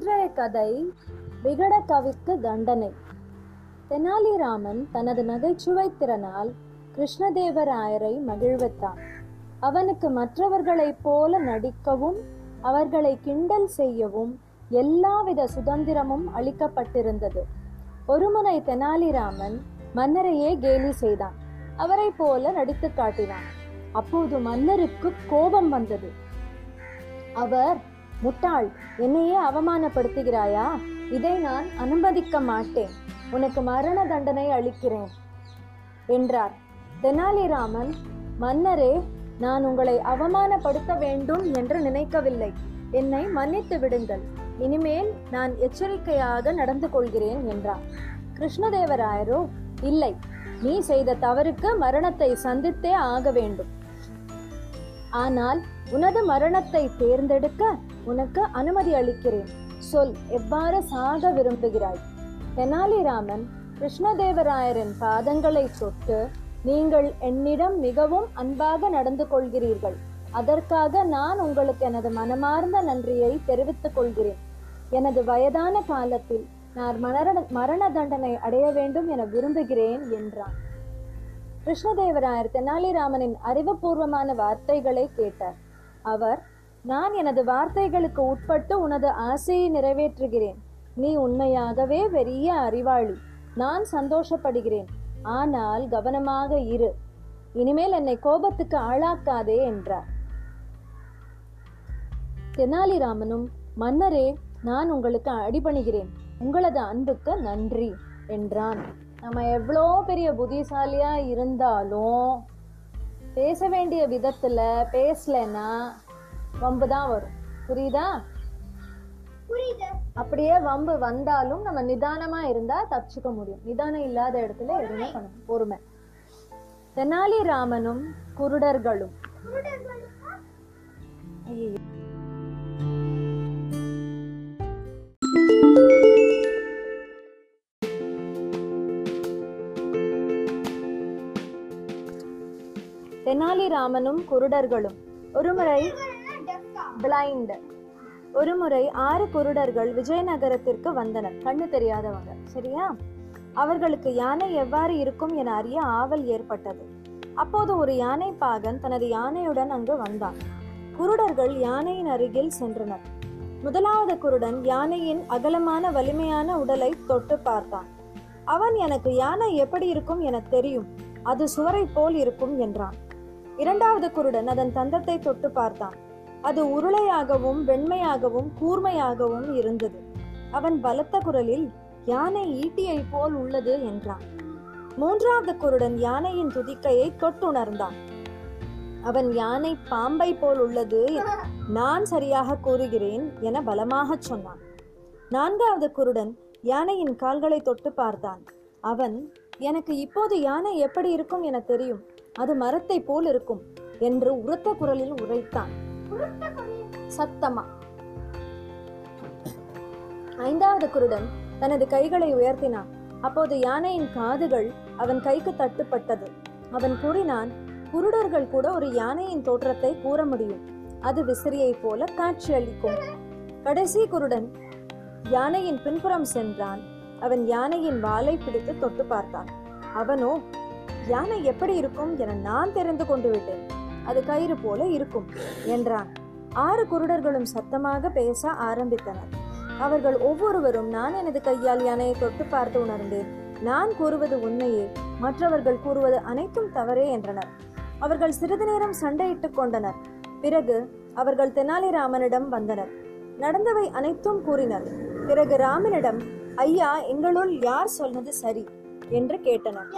இன்றைய கதை விகட கவிக்கு தண்டனை. தெனாலிராமன் தனது நகைச்சுவை திறனால் கிருஷ்ணதேவராயரை மகிழ்வித்தான். அவனுக்கு மற்றவர்களைப் போல நடிக்கவும் அவர்களை கிண்டல் செய்யவும் எல்லாவித சுதந்திரமும் அளிக்கப்பட்டிருந்தது. ஒருமுறை தெனாலிராமன் மன்னரையே கேலி செய்தான். அவரைப் போல நடித்து காட்டினான். அப்போது மன்னருக்கு கோபம் வந்தது. அவர் முட்டாள் என்னையே அவமானப்படுத்துகிறாயா? இதை நான் அனுமதிக்க மாட்டேன். உனக்கு மரண தண்டனை அளிக்கிறேன் என்றார். தெனாலிராமன் மன்னரே நான் உங்களை அவமானப்படுத்த வேண்டும் என்று நினைக்கவில்லை. என்னை மன்னித்து விடுங்கள். இனிமேல் நான் எச்சரிக்கையாக நடந்து கொள்கிறேன் என்றார். கிருஷ்ணதேவராயரோ இல்லை. நீ செய்த தவறுக்கு மரணத்தை சந்தித்தே ஆக வேண்டும். ஆனால் உனது மரணத்தை தேர்ந்தெடுக்க உனக்கு அனுமதி அளிக்கிறேன். சொல் எவ்வாறு சாக விரும்புகிறாய்? தெனாலிராமன் கிருஷ்ணதேவராயரின் பாதங்களை தொட்டு நீங்கள் என்னிடம் மிகவும் அன்பாக நடந்து கொள்கிறீர்கள். அதற்காக நான் உங்களுக்கு எனது மனமார்ந்த நன்றியை தெரிவித்துக் கொள்கிறேன். எனது வயதான காலத்தில் நான் மரண மரண தண்டனை அடைய வேண்டும் என விரும்புகிறேன் என்றான். கிருஷ்ணதேவராயர் தெனாலிராமனின் அறிவுபூர்வமான வார்த்தைகளை கேட்டார். அவர் நான் எனது வார்த்தைகளுக்கு உட்பட்டு உனது ஆசையை நிறைவேற்றுகிறேன். நீ உண்மையாகவே பெரிய அறிவாளி. நான் சந்தோஷப்படுகிறேன். ஆனால் கவனமாக இரு. இனிமேல் என்னை கோபத்துக்கு ஆளாக்காதே என்றார். தெனாலிராமனும் மன்னரே நான் உங்களுக்கு அடிபணிகிறேன். உங்களது அன்புக்கு நன்றி என்றான். நம்ம எவ்வளோ பெரிய புத்திசாலியா இருந்தாலும் பேச வேண்டிய விதத்துல பேசலைன்னா வம்பு தான் வரும். புரியுதா? புரியுது. அப்படியே வம்பு வந்தாலும் நம்ம நிதானமா இருந்தா தப்பிச்சுக்க முடியும். நிதானம் இல்லாத இடத்துல எதுவுமே பண்ணணும் பொறுமை. தெனாலிராமனும் குருடர்களும். ஐயையோ. தெனாலிராமனும் குருடர்களும். ஒருமுறை பிளைண்ட் ஒருமுறை ஆறு குருடர்கள் விஜயநகரத்திற்கு வந்தனர். கண்ணு தெரியாதவங்க. சரியா? அவர்களுக்கு யானை எவ்வாறு இருக்கும் என அறிய ஆவல் ஏற்பட்டது. அப்போது ஒரு யானை பாகன் தனது யானையுடன் அங்கு வந்தான். குருடர்கள் யானையின் அருகில் சென்றனர். முதலாவது குருடன் யானையின் அகலமான வலிமையான உடலை தொட்டு பார்த்தான். அவன் எனக்கு யானை எப்படி இருக்கும் என தெரியும். அது சுவரை போல் இருக்கும் என்றான். இரண்டாவது குருடன் அதன் தந்தத்தை தொட்டு பார்த்தான். அது உருளையாகவும் வெண்மையாகவும் கூர்மையாகவும் இருந்தது. அவன் பலத்த குரலில் யானை ஈட்டியை போல் உள்ளது என்றான். மூன்றாவது குருடன் யானையின் துதிக்கையை தொட்டுணர்ந்தான். அவன் யானை பாம்பை போல் உள்ளது நான் சரியாக கூறுகிறேன் என பலமாகச் சொன்னான். நான்காவது குருடன் யானையின் கால்களை தொட்டு பார்த்தான். அவன் எனக்கு இப்போது யானை எப்படி இருக்கும் என தெரியும். அது மரத்தை போல் இருக்கும் என்று உரத்த குரலில் உரைத்தான். சத்தமா? ஐந்தாவது குருடன் தனது கைகளை உயர்த்தினான். அப்போது யானையின் காதுகள் அவன் கைக்கு தட்டுப்பட்டது. அவன் கூறினான் குருடர்கள் கூட ஒரு யானையின் தோற்றத்தை கூற முடியும். அது விசிறியைப் போல காட்சியளிக்கும் கடைசி குருடன் யானையின் பின்புறம் சென்றான். அவன் யானையின் வாலை பிடித்து தொட்டு பார்த்தான். அவனோ யானை எப்படி இருக்கும் என நான் தெரிந்து கொண்டு விட்டேன். அது கயிறு போல இருக்கும் என்றான். ஆறு குருடர்களும் சத்தமாக பேச ஆரம்பித்தனர். அவர்கள் ஒவ்வொருவரும் நான் எனது கையால் யானையை தொட்டு பார்த்து உணர்ந்தேன். நான் கூறுவது உண்மையே மற்றவர்கள் கூறுவது அனைத்தும் தவறே என்றனர். அவர்கள் சிறிது நேரம் சண்டையிட்டுக் கொண்டனர். பிறகு அவர்கள் தெனாலிராமனிடம் வந்தனர். நடந்தவை அனைத்தும் கூறினர். பிறகு ராமனிடம் ஐயா எங்களுள் யார் சொன்னது சரி? என்று கேட்டனர்.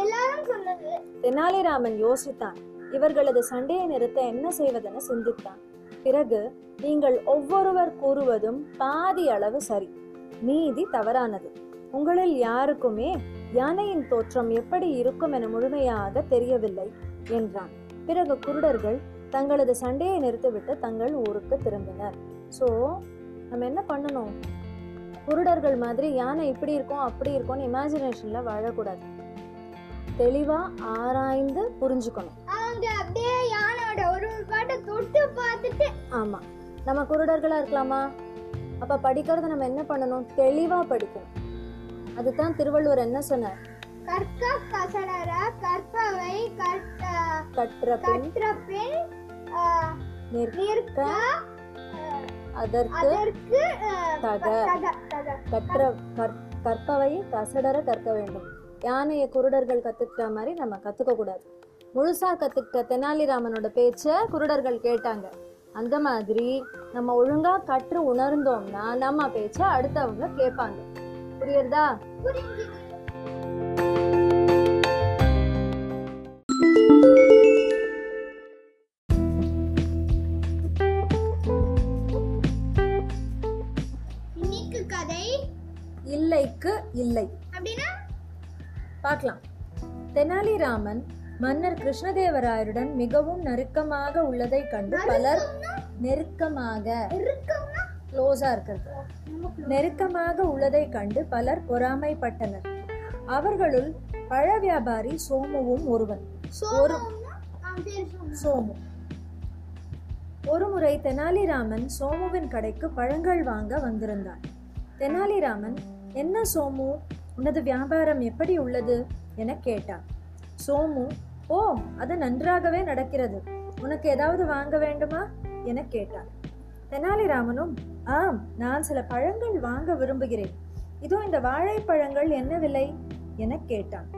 தெனாலிராமன் யோசித்தான். இவர்களது சண்டையை நிறுத்த என்ன செய்வதென சிந்தித்தான். பிறகு நீங்கள் ஒவ்வொருவர் கூறுவதும் பாதி அளவு சரி. மீதி தவறானது. உங்களில் யாருக்குமே யானையின் தோற்றம் எப்படி இருக்கும் என முழுமையாக தெரியவில்லை என்றான். பிறகு குருடர்கள் தங்களது சண்டையை நிறுத்திவிட்டு தங்கள் ஊருக்கு திரும்பினர். சோ நம்ம என்ன பண்ணணும்? குருடர்கள் மாதிரி யானை இப்படி இருக்கும் அப்படி இருக்கும்னு இமேஜினேஷன்ல வாழக்கூடாது. தெளிவா ஆராய்ந்து புரிஞ்சுக்கணும். அவங்க அப்படியே யானையோட ஒரு ஒரு பாட்டை தொட்டு பார்த்துட்டு ஆமா. நம்ம குருடர்களா இருக்கலாமா? அப்ப படிக்கிறத நம்ம என்ன பண்ணணும்? தெளிவா படிக்கணும். அதுதான் திருவள்ளுவர் என்ன சொன்னார்? கற்க கசடர கற்பவை கற்ற கற்ற பின் நிற்க அதற்கு தக. கற்ற கற்- கற்பவை கசடர கற்க வேண்டும். யானையை குருடர்கள் கத்துக்கிட்ட மாதிரி நம்ம கத்துக்க கூடாது. முழுசா கத்துக்கிட்ட தெனாலிராமனோட பேச்ச குருடர்கள் கேட்டாங்க. அந்த மாதிரி நம்ம ஒழுங்கா கற்று உணர்ந்தோம்னா நம்ம பேச்ச அடுத்தவங்க கேட்பாங்க. புரியுறதா? இல்லை. பார்க்கலாம். தெனாலிராமன் மன்னர் கிருஷ்ணதேவராயருடன் மிகவும் நெருக்கமாக உள்ளதை கண்டு பலர் நெருக்கமாக க்ளோஸா இருக்கிறது. நெருக்கமாக உள்ளதை கண்டு பலர் பொறாமைப்பட்டனர். அவர்களுள் பழ வியாபாரி சோமுவும் ஒருவன். சோமு. சோமு. ஒருமுறை தெனாலிராமன் சோமுவின் கடைக்கு பழங்கள் வாங்க வந்திருந்தான். தெனாலிராமன் என்ன சோமு? உனது வியாபாரம் எப்படி உள்ளது? என கேட்டான் சோமு ஓ அது நன்றாகவே நடக்கிறது. உனக்கு ஏதாவது வாங்க வேண்டுமா? என கேட்டான் தெனாலிராமனும் ஆம் நான் சில பழங்கள் வாங்க விரும்புகிறேன். இதோ இந்த வாழைப்பழங்கள் என்ன விலை? என கேட்டான்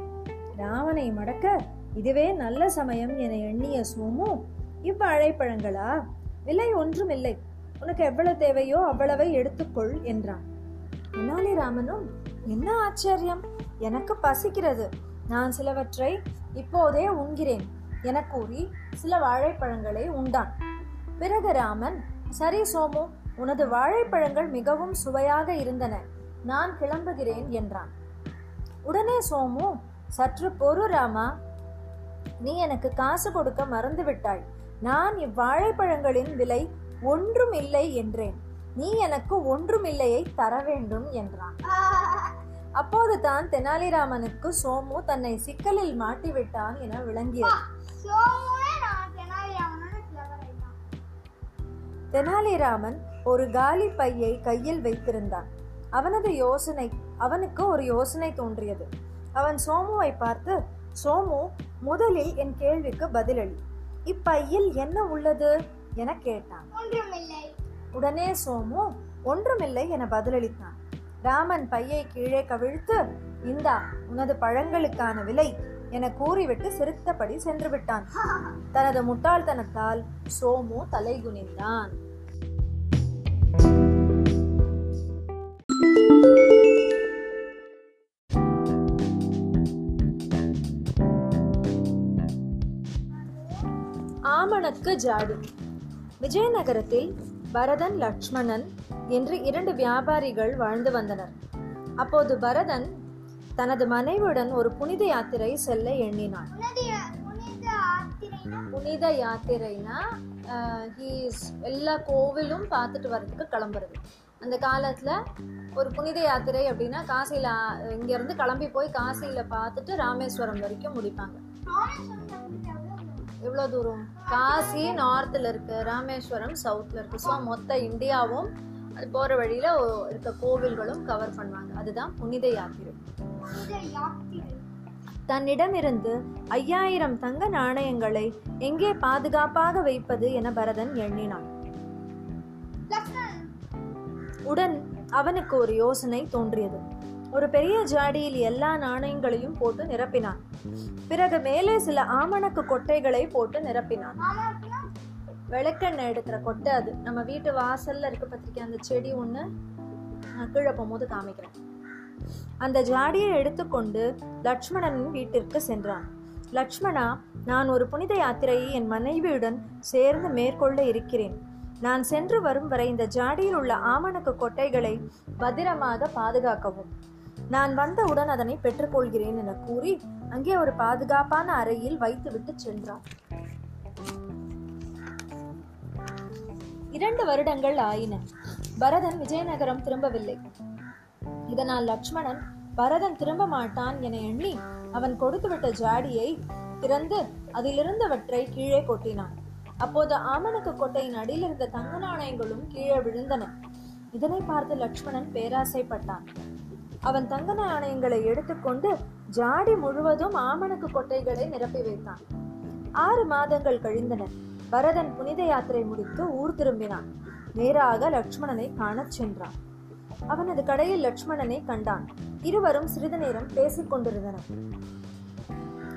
ராவனை மடக்க இதுவே நல்ல சமயம் என எண்ணிய சோமு இவ்வாழைப்பழங்களா விலை ஒன்றுமில்லை. உனக்கு எவ்வளவு தேவையோ அவ்வளவை எடுத்துக்கொள் என்றான். தெனாலிராமனும் என்ன ஆச்சரியம்? எனக்கு பசிக்கிறது. நான் சிலவற்றை இப்போதே உண்கிறேன். என கூறி சில வாழைப்பழங்களை உண்டான். பிறகு ராமன் சரி சோமு உனது வாழைப்பழங்கள் மிகவும் சுவையாக இருந்தன. நான் கிளம்புகிறேன் என்றான். உடனே சோமு சற்று பொறு ராமா. நீ எனக்கு காசு கொடுக்க மறந்துவிட்டாய் நான் இவ்வாழைப்பழங்களின் விலை ஒன்றும் இல்லை என்றேன். நீ எனக்கு ஒன்றுமில்லையை தர வேண்டும் என்றான். அப்போது தான் தெனாலிராமனுக்கு சோமு தன்னை சிக்கலில் மாட்டிவிட்டான் என விளங்கியது. தெனாலிராமன் ஒரு காலி பையை கையில் வைத்திருந்தான். அவனது யோசனை அவனுக்கு ஒரு யோசனை தோன்றியது. அவன் சோமுவை பார்த்து சோமு முதலில் என் கேள்விக்கு பதிலளி இப்பையில் என்ன உள்ளது? என கேட்டான். உடனே சோமு ஒன்றுமில்லை என பதிலளித்தான். ராமன் பையை கீழே கவிழ்த்து இந்தா உனது பழங்களுக்கான விலை என கூறிவிட்டு சிரித்தபடி சென்று விட்டான் தனது முட்டாள்தனத்தால் சோமு தலைகுனிந்தான். ஆமணக்கு ஜாடி. விஜயநகரத்தில் பரதன் லக்ஷ்மணன் என்று இரண்டு வியாபாரிகள் வாழ்ந்து வந்தனர். அப்போது பரதன் தனது மனைவியுடன் ஒரு புனித யாத்திரை செல்ல எண்ணினான். புனித யாத்திரைனா ஹீஸ் எல்லா கோவிலும் பார்த்துட்டு வர்றதுக்கு கிளம்புறது. அந்த காலத்துல ஒரு புனித யாத்திரை அப்படின்னா காசியில இங்க இருந்து கிளம்பி போய் காசியில பார்த்துட்டு ராமேஸ்வரம் வரைக்கும் முடிப்பாங்க. எவ்வளோ தூரம். காசி நார்த்தில் இருக்கு ராமேஸ்வரம் சவுத்தில் இருக்கு. ஸோ மொத்த இந்தியாவும் அது போகிற வழியில் இருக்க கோவில்களும் கவர் பண்ணுவாங்க. அதுதான் புனித யாத்திரை. தன்னிடமிருந்து ஐயாயிரம் தங்க நாணயங்களை எங்கே பாதுகாப்பாக வைப்பது என பரதன் எண்ணினான். உடன் அவனுக்கு ஒரு யோசனை தோன்றியது. ஒரு பெரிய ஜாடியில் எல்லா நாணயங்களையும் போட்டு நிரப்பினான். பிறகு மேலே சில ஆமணக்கு கொட்டைகளை போட்டு நிரப்பினான். விளக்கெண்ணெய் எடுக்கிற கொட்டை அது. நம்ம வீட்டு வாசல்ல இருக்க பத்திரிக்கை அந்த செடி ஒன்று நான் கீழே போகும்போது காமிக்கிறேன். அந்த ஜாடியை எடுத்துக்கொண்டு லக்ஷ்மணனின் வீட்டிற்கு சென்றான். லக்ஷ்மணா நான் ஒரு புனித யாத்திரையை என் மனைவியுடன் சேர்ந்து மேற்கொள்ள இருக்கிறேன். நான் சென்று வரும் வரை இந்த ஜாடியில் உள்ள ஆமணக்கு கொட்டைகளை பத்திரமாக பாதுகாக்கவும். நான் வந்தவுடன் அதனை பெற்றுக்கொள்கிறேன் என கூறி அங்கே ஒரு பாதுகாப்பான அறையில் வைத்துவிட்டு சென்றான். இரண்டு வருடங்கள் ஆயின. பரதன் விஜயநகரம் திரும்பவில்லை. இதனால் லக்ஷ்மணன் பரதன் திரும்ப மாட்டான் என எண்ணி அவன் கொடுத்துவிட்ட ஜாடியை திறந்து அதிலிருந்தவற்றை கீழே கொட்டினான். அப்போது ஆமணக்கு கொட்டையின் அடியில் இருந்த தங்க நாணயங்களும் கீழே விழுந்தன. இதனை பார்த்து லக்ஷ்மணன் பேராசைப்பட்டான். அவன் தங்க நாணயங்களை எடுத்துக்கொண்டு ஜாடி முழுவதும் ஆமணக்கு கொட்டைகளை நிரப்பி வைத்தான். ஆறு மாதங்கள் கழிந்தன. பரதன் புனித யாத்திரை முடித்து ஊர் திரும்பினான். நேராக லக்ஷ்மணனை காணச் சென்றான். அவனது கடையில் லட்சுமணனை கண்டான். இருவரும் சிறிது நேரம் பேசிக் கொண்டிருந்தனர்.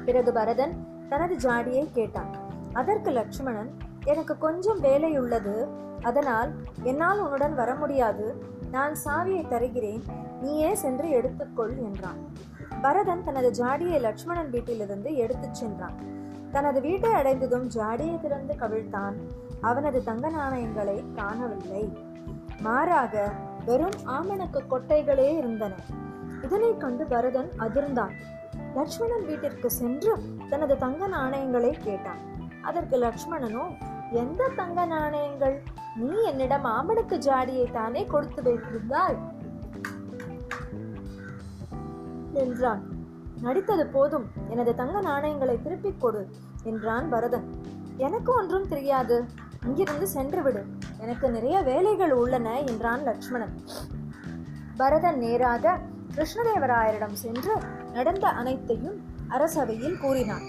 பிறகு பரதன் தனது ஜாடியை கேட்டான். அதற்கு லக்ஷ்மணன் எனக்கு கொஞ்சம் வேலை உள்ளது அதனால் என்னால் உன்னுடன் வர முடியாது. நான் சாவியை தருகிறேன் நீயே சென்று எடுத்துக்கொள் என்றான். பரதன் தனது ஜாடியை லட்சுமணன் வீட்டிலிருந்து எடுத்துச் சென்றான். தனது வீட்டை அடைந்ததும் ஜாடியை திறந்து கவிழ்த்தான். அவனது தங்க நாணயங்களை காணவில்லை. மாறாக வெறும் ஆமணக்கு கொட்டைகளே இருந்தன. இதனை கண்டு பரதன் அதிர்ந்தான். லட்சுமணன் வீட்டிற்கு சென்று தனது தங்க நாணயங்களை கேட்டான். அதற்கு லட்சுமணனோ எந்த தங்க நாணயங்கள்? நீ என்னிடம் ஆமணக்கு ஜாடியை தானே கொடுத்து வைத்திருந்தாய்? என்றான். நடித்தது போதும். எனது தங்க நாணயங்களை திருப்பிக் கொடு என்றான் பரதன். எனக்கு ஒன்றும் தெரியாது. இங்கிருந்து சென்று விடு. எனக்கு நிறைய வேலைகள் உள்ளன என்றான் லக்ஷ்மணன். பரதன் நேராக கிருஷ்ணதேவராயரிடம் சென்று நடந்த அனைத்தையும் அரசவையில் கூறினான்.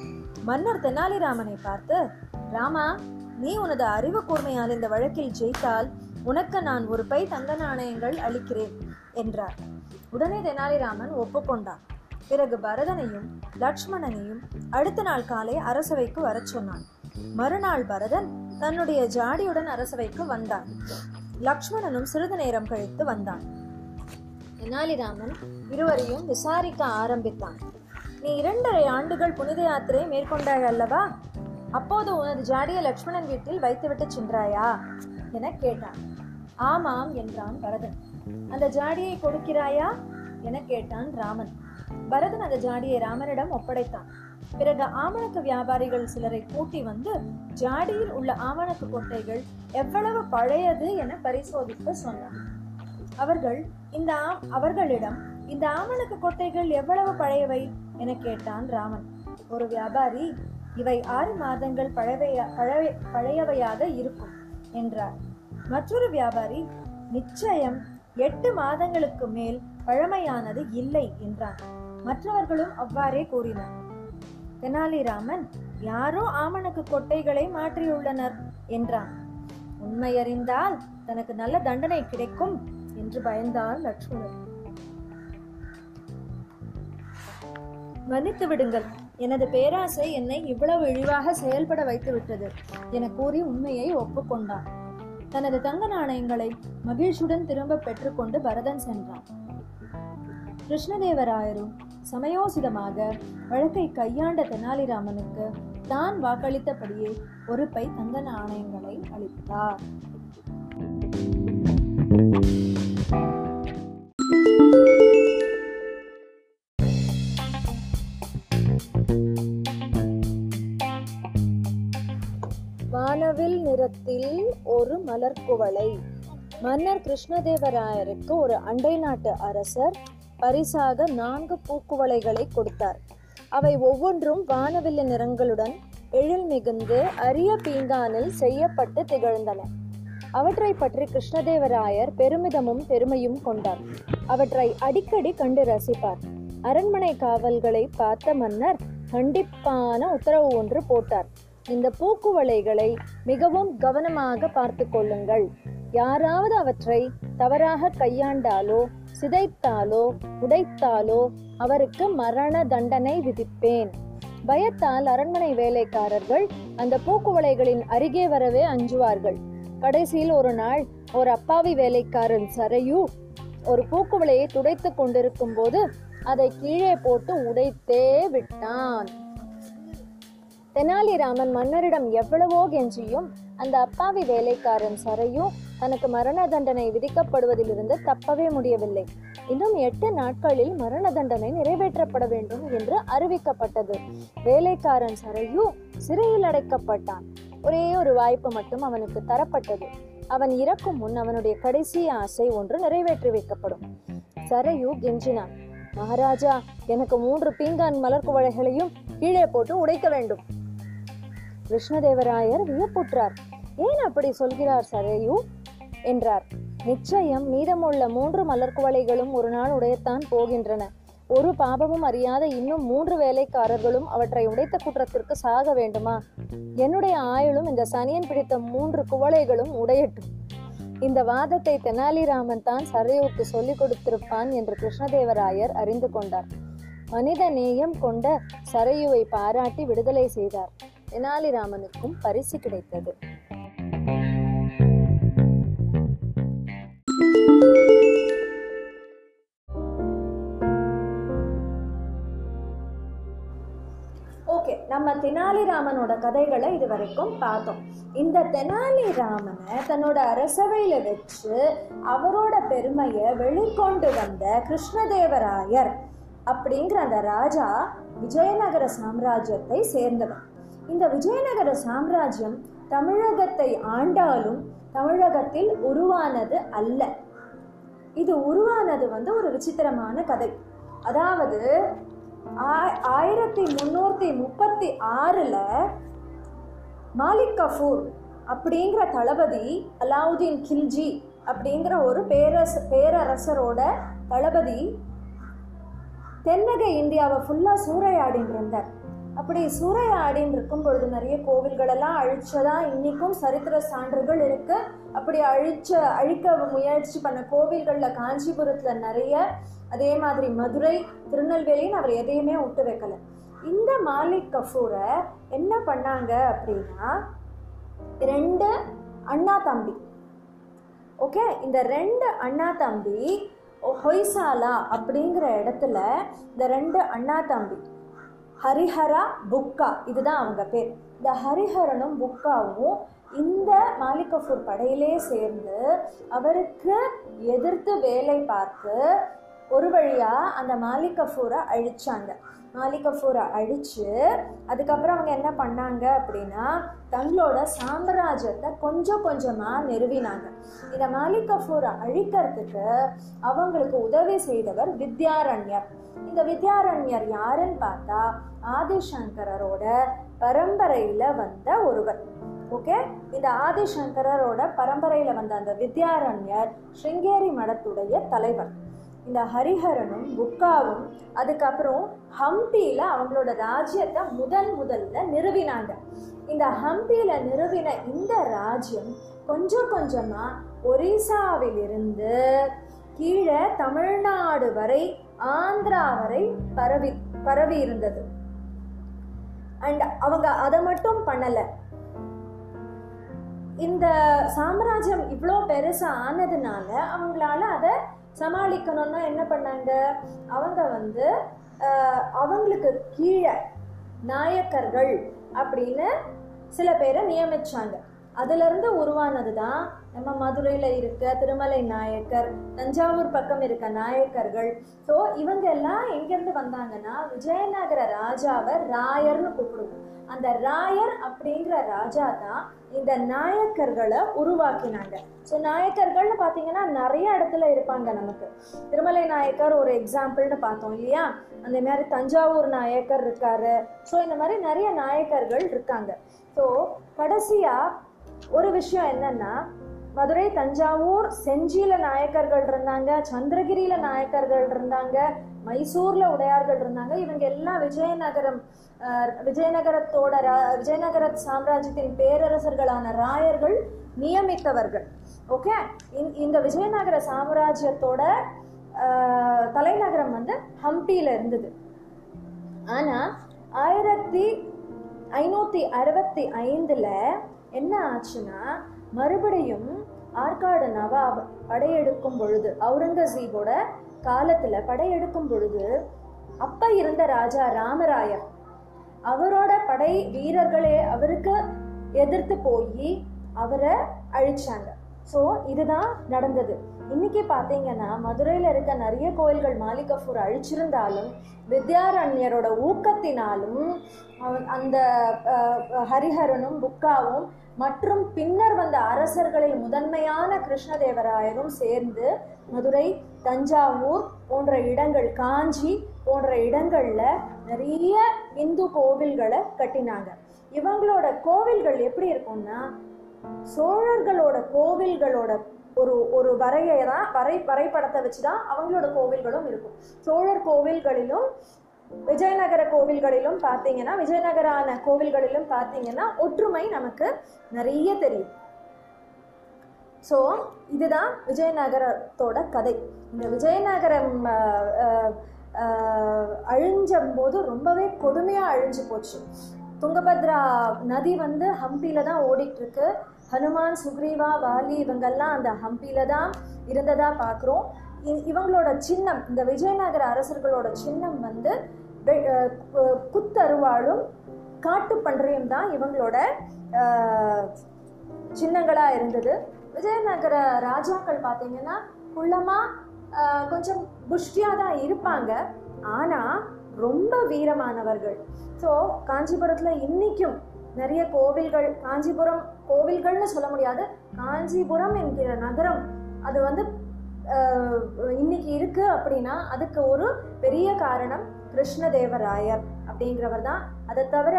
மன்னர் தெனாலிராமனை பார்த்து ராமா நீ உனது அறிவு கூர்மையால் இந்த வழக்கில் ஜெயித்தால் உனக்கு நான் ஒரு பை தங்க நாணயங்கள் அளிக்கிறேன் என்றார். உடனே தெனாலிராமன் ஒப்புக்கொண்டான். பிறகு பரதனையும் லக்ஷ்மணனையும் அடுத்த நாள் காலை அரசவைக்கு வரச் சொன்னான். மறுநாள் பரதன் தன்னுடைய ஜாடியுடன் அரசவைக்கு வந்தான். லக்ஷ்மணனும் சிறிது நேரம் கழித்து வந்தான். தெனாலிராமன் இருவரையும் விசாரிக்க ஆரம்பித்தான். நீ இரண்டரை ஆண்டுகள் புனித யாத்திரை மேற்கொண்டாய் அல்லவா? அப்போது உனது ஜாடியை லக்ஷ்மணன் வீட்டில் வைத்துவிட்டு சென்றாயா? என கேட்டான். ஆமாம் என்றான் பரதன். அந்த ஜாடியை கொடுக்கிறாயா? என கேட்டான் ராமன். பரதன் அந்த ஜாடியை ராமனிடம் ஒப்படைத்தான். பிறகு ஆமணக்கு வியாபாரிகள் சிலரை கூட்டி வந்து ஜாடியில் உள்ள ஆமணக்கு கொட்டைகள் எவ்வளவு பழையது என பரிசோதிக்க சொன்னான் அவர்கள் இந்த அவர்களிடம் இந்த ஆமணக்கு கொட்டைகள் எவ்வளவு பழையவை? என கேட்டான் ராமன். ஒரு வியாபாரி இவை ஆறு மாதங்கள் பழவைய பழவை பழையவையாக இருக்கும் என்றார். மற்றொரு வியாபாரி நிச்சயம் எட்டு மாதங்களுக்கு மேல் பழமையானது இல்லை என்றான். மற்றவர்களும் அவ்வாறே கூறினர். தெனாலிராமன் யாரோ ஆமணக்கு கொட்டைகளை மாற்றியுள்ளனர் என்றான். உண்மையறிந்தால் தனக்கு நல்ல தண்டனை கிடைக்கும் என்று பயந்தார் லட்சுமணன். மன்னித்து விடுங்கள் எனது பேராசை என்னை இவ்வளவு இழிவாக செயல்பட வைத்து விட்டது என கூறி உண்மையை ஒப்புக்கொண்டான். தனது தங்க நாணயங்களை மகிழ்ச்சியுடன் திரும்ப பெற்றுக்கொண்டு பரதன் சென்றான். கிருஷ்ணதேவராயரும் சமயோசிதமாக வழக்கை கையாண்ட தெனாலிராமனுக்கு தான் வாக்களித்தபடியே ஒரு பை தங்க நாணயங்களை அளித்தார். மலர்குவளை. மன்னர் கிருஷ்ணதேவராயருக்கு ஒரு அண்டை நாட்டு அரசர் பரிசாக நான்கு பூக்குவளைகளை கொடுத்தார். அவை ஒவ்வொன்றும் வானவில்ல நிறங்களுடன் எழில் மிகுந்து அரிய பீங்கானில் செய்யப்பட்டு திகழ்ந்தன. அவற்றை பற்றி கிருஷ்ணதேவராயர் பெருமிதமும் பெருமையும் கொண்டார். அவற்றை அடிக்கடி கண்டு ரசிப்பார். அரண்மனை காவல்களை பார்த்த மன்னர் கண்டிப்பான உத்தரவு ஒன்று போட்டார். இந்த பூக்குவளைகளை மிகவும் கவனமாக பார்த்து கொள்ளுங்கள். யாராவது அவற்றை தவறாக கையாண்டாலோ சிதைத்தாலோ உடைத்தாலோ அவருக்கு மரண தண்டனை விதிப்பேன். பயத்தால் அரண்மனை வேலைக்காரர்கள் அந்த பூக்குவளைகளின் அருகே வரவே அஞ்சுவார்கள். கடைசியில் ஒரு நாள் ஒரு அப்பாவி வேலைக்காரன் சரையு ஒரு பூக்குவளையை துடைத்துக் கொண்டிருக்கும் போது அதை கீழே போட்டு உடைத்தே விட்டான். தெனாலிராமன் மன்னரிடம் எவ்வளவோ கெஞ்சியும் அந்த அப்பாவி வேலைக்காரன் சரையும் தனக்கு மரண தண்டனை விதிக்கப்படுவதிலிருந்து தப்பவே முடியவில்லை. இன்னும் எட்டு நாட்களில் மரண தண்டனை நிறைவேற்றப்பட வேண்டும் என்று அறிவிக்கப்பட்டது. வேலைக்காரன் சரையு சிறையில் அடைக்கப்பட்டான். ஒரே ஒரு வாய்ப்பு மட்டும் அவனுக்கு தரப்பட்டது. அவன் இறக்கும் முன் அவனுடைய கடைசி ஆசை ஒன்று நிறைவேற்றி வைக்கப்படும். சரையு கெஞ்சினான். மகாராஜா எனக்கு மூன்று பீங்கான் மலர் குவளைகளையும் கீழே போட்டு உடைக்க வேண்டும். கிருஷ்ணதேவராயர் வியப்புற்றார். ஏன் அப்படி சொல்கிறார் சரையு? என்றார். நிச்சயம் மீதமுள்ள மூன்று மலர் குவளைகளும் ஒரு நாள் உடையத்தான் போகின்றன. ஒரு பாபமும் அறியாத இன்னும் மூன்று வேலைக்காரர்களும் அவற்றை உடைத்த குற்றத்திற்கு சாக வேண்டுமா? என்னுடைய ஆயுளும் இந்த சனியன் பிடித்த மூன்று குவளைகளும் உடையட்டும். இந்த வாதத்தை தெனாலிராமன் தான் சரையூருக்கு சொல்லிக் கொடுத்திருப்பான் என்று கிருஷ்ணதேவராயர் அறிந்து கொண்டார். மனித நேயம் கொண்ட சரையுவை பாராட்டி விடுதலை செய்தார். தெனாலிராமனுக்கும் பரிசு கிடைத்தது. ஓகே நம்ம தெனாலிராமனோட கதைகளை இது வரைக்கும் பார்த்தோம். இந்த தெனாலிராமனை தன்னோட அரசவையில வச்சு அவரோட பெருமையை வெளிக்கொண்டு வந்த கிருஷ்ணதேவராயர் அப்படிங்கிற அந்த ராஜா விஜயநகர சாம்ராஜ்யத்தை சேர்ந்தவர். இந்த விஜயநகர சாம்ராஜ்யம் தமிழகத்தை ஆண்டாலும் தமிழகத்தில் உருவானது அல்ல. இது உருவானது வந்து ஒரு விசித்திரமான கதை. அதாவது ஆ- ஆயிரத்தி முன்னூற்றி முப்பத்தி ஆறில் மாலிக் கஃபூர் அப்படிங்கிற தளபதி அலாவுதீன் கில்ஜி அப்படிங்கிற ஒரு பேரரச பேரரசரோட தளபதி தென்னக இந்தியாவை ஃபுல்லாக சூறையாடின்னு இருந்தார். அப்படி சூறையாடின்னு இருக்கும் பொழுது நிறைய கோவில்களெல்லாம் அழிச்சதா இன்னைக்கும் சரித்திர சான்றுகள் இருக்கு. அப்படி அழிச்ச அழிக்க முயற்சி பண்ண கோவில்களில் காஞ்சிபுரத்தில் நிறைய அதே மாதிரி மதுரை திருநெல்வேலின்னு அவர் எதையுமே விட்டு வைக்கல. இந்த மாலிக் கஃபூரை என்ன பண்ணாங்க அப்படின்னா ரெண்டு அண்ணா தம்பி. ஓகே? இந்த ரெண்டு அண்ணா தம்பி ஹொய்சாலா அப்படிங்கிற இடத்துல இந்த ரெண்டு அண்ணா தம்பி ஹரிஹரா புக்கா. இதுதான் அவங்க பேர். இந்த ஹரிஹரனும் புக்காவும் இந்த மாலிக் படையிலே சேர்ந்து அவருக்கு எதிர்த்து வேலை பார்த்து ஒரு வழியாக அந்த மாலிகஃபூரை அழித்தாங்க அழிச்சாங்க கபூரை அழித்து அதுக்கப்புறம் அவங்க என்ன பண்ணாங்க அப்படின்னா தங்களோட சாம்ராஜ்யத்தை கொஞ்சம் கொஞ்சமாக நிறுவினாங்க. இந்த மாலிக் கபூரை அழிக்கிறதுக்கு அவங்களுக்கு உதவி செய்தவர் வித்யாரண்யர். இந்த வித்யாரண்யர் யாருன்னு பார்த்தா ஆதிசங்கரோட பரம்பரையில் வந்த ஒருவர். ஓகே? இந்த ஆதிசங்கரோட பரம்பரையில் வந்த அந்த வித்யாரண்யர் ஸ்ருங்கேரி மடத்துடைய தலைவர். இந்த ஹரிஹரனும் புக்காவும் அதுக்கப்புறம் ஹம்பியில் அவங்களோட ராஜ்யத்தை முதன் முதல்ல நிறுவினாங்க. இந்த ஹம்பியில் நிறுவின இந்த ராஜ்யம் கொஞ்சம் கொஞ்சமாக ஒரிசாவிலிருந்து கீழே தமிழ்நாடு வரை ஆந்திரா வரை பரவி பரவி இருந்தது. அண்ட் அவங்க அதை மட்டும் பண்ணலை. இந்த சாம்ராஜ்யம் இவ்வளோ பெருசாக ஆனதுனால அவங்களால அதை சமாளிக்கணும்னா என்ன பண்ணாங்க? அவங்க வந்து அவங்களுக்கு கீழே நாயக்கர்கள் அப்படின்னு சில பேரை நியமிச்சாங்க. அதுலேருந்து உருவானது தான் நம்ம மதுரையில் இருக்க திருமலை நாயக்கர் தஞ்சாவூர் பக்கம் இருக்க நாயக்கர்கள். ஸோ இவங்க எல்லாம் எங்கேருந்து வந்தாங்கன்னா விஜயநகர ராஜாவை ராயர்னு கூப்பிடுவோம். அந்த ராயர் அப்படிங்கிற ராஜா தான் இந்த நாயக்கர்களை உருவாக்கினாங்க. ஸோ நாயக்கர்கள்னு பார்த்தீங்கன்னா நிறைய இடத்துல இருப்பாங்க நமக்கு. திருமலை நாயக்கர் ஒரு எக்ஸாம்பிள்னு பார்த்தோம் இல்லையா? அந்த மாதிரி தஞ்சாவூர் நாயக்கர் இருக்காரு. ஸோ இந்த மாதிரி நிறைய நாயக்கர்கள் இருக்காங்க. ஸோ கடைசியாக ஒரு விஷயம் என்னன்னா மதுரை தஞ்சாவூர் செஞ்சியில நாயக்கர்கள் இருந்தாங்க சந்திரகிரியில நாயக்கர்கள் இருந்தாங்க மைசூர்ல உடையார்கள் இருந்தாங்க. இவங்க எல்லாம் விஜயநகரம் விஜயநகரத்தோட ரா- விஜயநகர சாம்ராஜ்யத்தின் பேரரசர்களான ராயர்கள் நியமித்தவர்கள். ஓகே? இந்த விஜயநகர சாம்ராஜ்யத்தோட தலைநகரம் வந்து ஹம்பியில இருந்தது. ஆனா ஆயிரத்தி ஐநூத்தி அறுபத்தி ஐந்துல என்ன ஆச்சுன்னா மறுபடியும் ஆற்காடு நவாப் படையெடுக்கும் பொழுது அவுரங்கசீபோட காலத்தில் படையெடுக்கும் பொழுது அப்போ இருந்த ராஜா ராமராயர் அவரோட படை வீரர்களே அவருக்கு எதிர்த்து போய் அவரை அழிச்சாங்க. ஸோ இதுதான் நடந்தது. இன்னைக்கு பார்த்தீங்கன்னா மதுரையில் இருக்க நிறைய கோயில்கள் மாலிக் அழிச்சிருந்தாலும் வித்யாரண்யரோட ஊக்கத்தினாலும் அந்த ஹரிஹரனும் புக்காவும் மற்றும் பின்னர் வந்த அரசர்களில் முதன்மையான கிருஷ்ணதேவராயரும் சேர்ந்து மதுரை தஞ்சாவூர் போன்ற இடங்கள் காஞ்சி போன்ற இடங்களில் நிறைய இந்து கோவில்களை கட்டினாங்க. இவங்களோட கோவில்கள் எப்படி இருக்கும்னா சோழர்களோட கோவில்களோட ஒரு ஒரு வரையை தான் வரை வரைபடத்தை வச்சு தான் அவங்களோட கோவில்களும் இருக்கும். சோழர் கோவில்களிலும் விஜயநகர கோவில்களிலும் பார்த்தீங்கன்னா விஜயநகரான கோவில்களிலும் பார்த்தீங்கன்னா ஒற்றுமை நமக்கு நிறைய தெரியும். ஸோ இதுதான் விஜயநகரத்தோட கதை. இந்த விஜயநகரம் ஆஹ், ஆஹ், போது ரொம்பவே கொடுமையாக அழிஞ்சு போச்சு. துங்கபத்ரா நதி வந்து ஹம்பியில தான் ஓடிட்டுருக்கு. ஹனுமான் சுக்ரீவா வாலி இவங்கெல்லாம் அந்த ஹம்பியில தான் இருந்ததாக பார்க்குறோம். இவங்களோட சின்னம் இந்த விஜயநகர அரசர்களோட சின்னம் வந்து வெ- காட்டு கு- குத்தருவாளும் தான் இவங்களோட சின்னங்களாக இருந்தது. விஜயநகர ராஜாக்கள் பார்த்தீங்கன்னா குள்ளமாக கொஞ்சம் புஷ்டியாக தான் இருப்பாங்க. ஆனால் ரொம்ப வீரமானவர்கள். ஸோ காஞ்சிபுரத்தில் இன்றைக்கும் நிறைய கோவில்கள் காஞ்சிபுரம் கோவில்கள்னு சொல்ல முடியாது. காஞ்சிபுரம் என்கிற நகரம் அது வந்து இன்னைக்கு இருக்கு அப்படின்னா அதுக்கு ஒரு பெரிய காரணம் கிருஷ்ணதேவராயர் அப்படிங்கிறவர் தான். அதை தவிர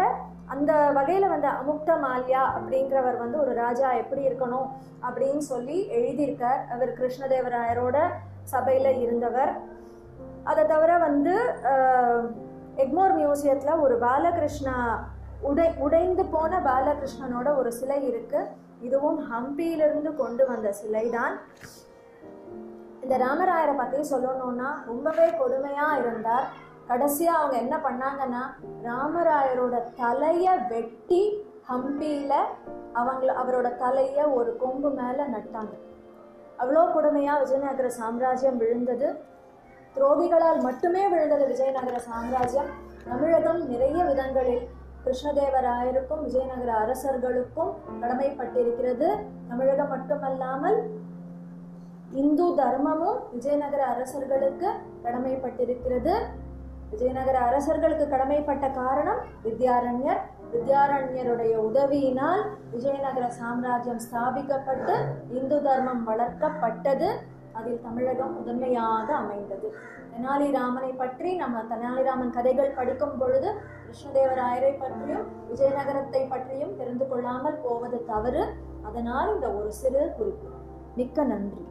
அந்த வகையில் வந்து அமுக்த மால்யா அப்படிங்கிறவர் வந்து ஒரு ராஜா எப்படி இருக்கணும் அப்படின்னு சொல்லி எழுதியிருக்கார். அவர் கிருஷ்ணதேவராயரோட சபையில் இருந்தவர். அதை தவிர வந்து எக்மோர் மியூசியத்தில் ஒரு பாலகிருஷ்ணா உடை உடைந்து போன பாலகிருஷ்ணனோட ஒரு சிலை இருக்குது இதுவும் ஹம்பியிலிருந்து கொண்டு வந்த சிலை தான் இந்த ராமராயரை பத்தி சொல்லணும்னா ரொம்பவே கொடுமையா இருந்தார். கடைசியா அவங்க என்ன பண்ணாங்கன்னா ராமராயரோட தலைய வெட்டி ஹம்பியில அவங்கள அவரோட தலைய ஒரு கொம்பு மேல நட்டாங்க. அவ்வளோ கொடுமையா விஜயநகர சாம்ராஜ்யம் விழுந்தது. துரோகிகளால் மட்டுமே விழுந்தது விஜயநகர சாம்ராஜ்யம். தமிழகம் நிறைய விதங்களில் கிருஷ்ணதேவராயருக்கும் விஜயநகர அரசர்களுக்கும் கடமைப்பட்டிருக்கிறது. தமிழகம் மட்டுமல்லாமல் இந்து தர்மமும் விஜயநகர அரசர்களுக்கு கடமைப்பட்டிருக்கிறது. விஜயநகர அரசர்களுக்கு கடமைப்பட்ட காரணம் வித்யாரண்யர். வித்யாரண்யருடைய உதவியினால் விஜயநகர சாம்ராஜ்யம் ஸ்தாபிக்கப்பட்டு இந்து தர்மம் வளர்க்கப்பட்டது. அதில் தமிழகம் முதன்மையாக அமைந்தது. தெனாலிராமனை பற்றி நம்ம தெனாலிராமன் கதைகள் படிக்கும் பொழுது கிருஷ்ணதேவராயரை பற்றியும் விஜயநகரத்தை பற்றியும் தெரிந்து கொள்ளாமல் போவது தவறு. அதனால் இந்த ஒரு சிறு குறிப்பு. மிக்க நன்றி.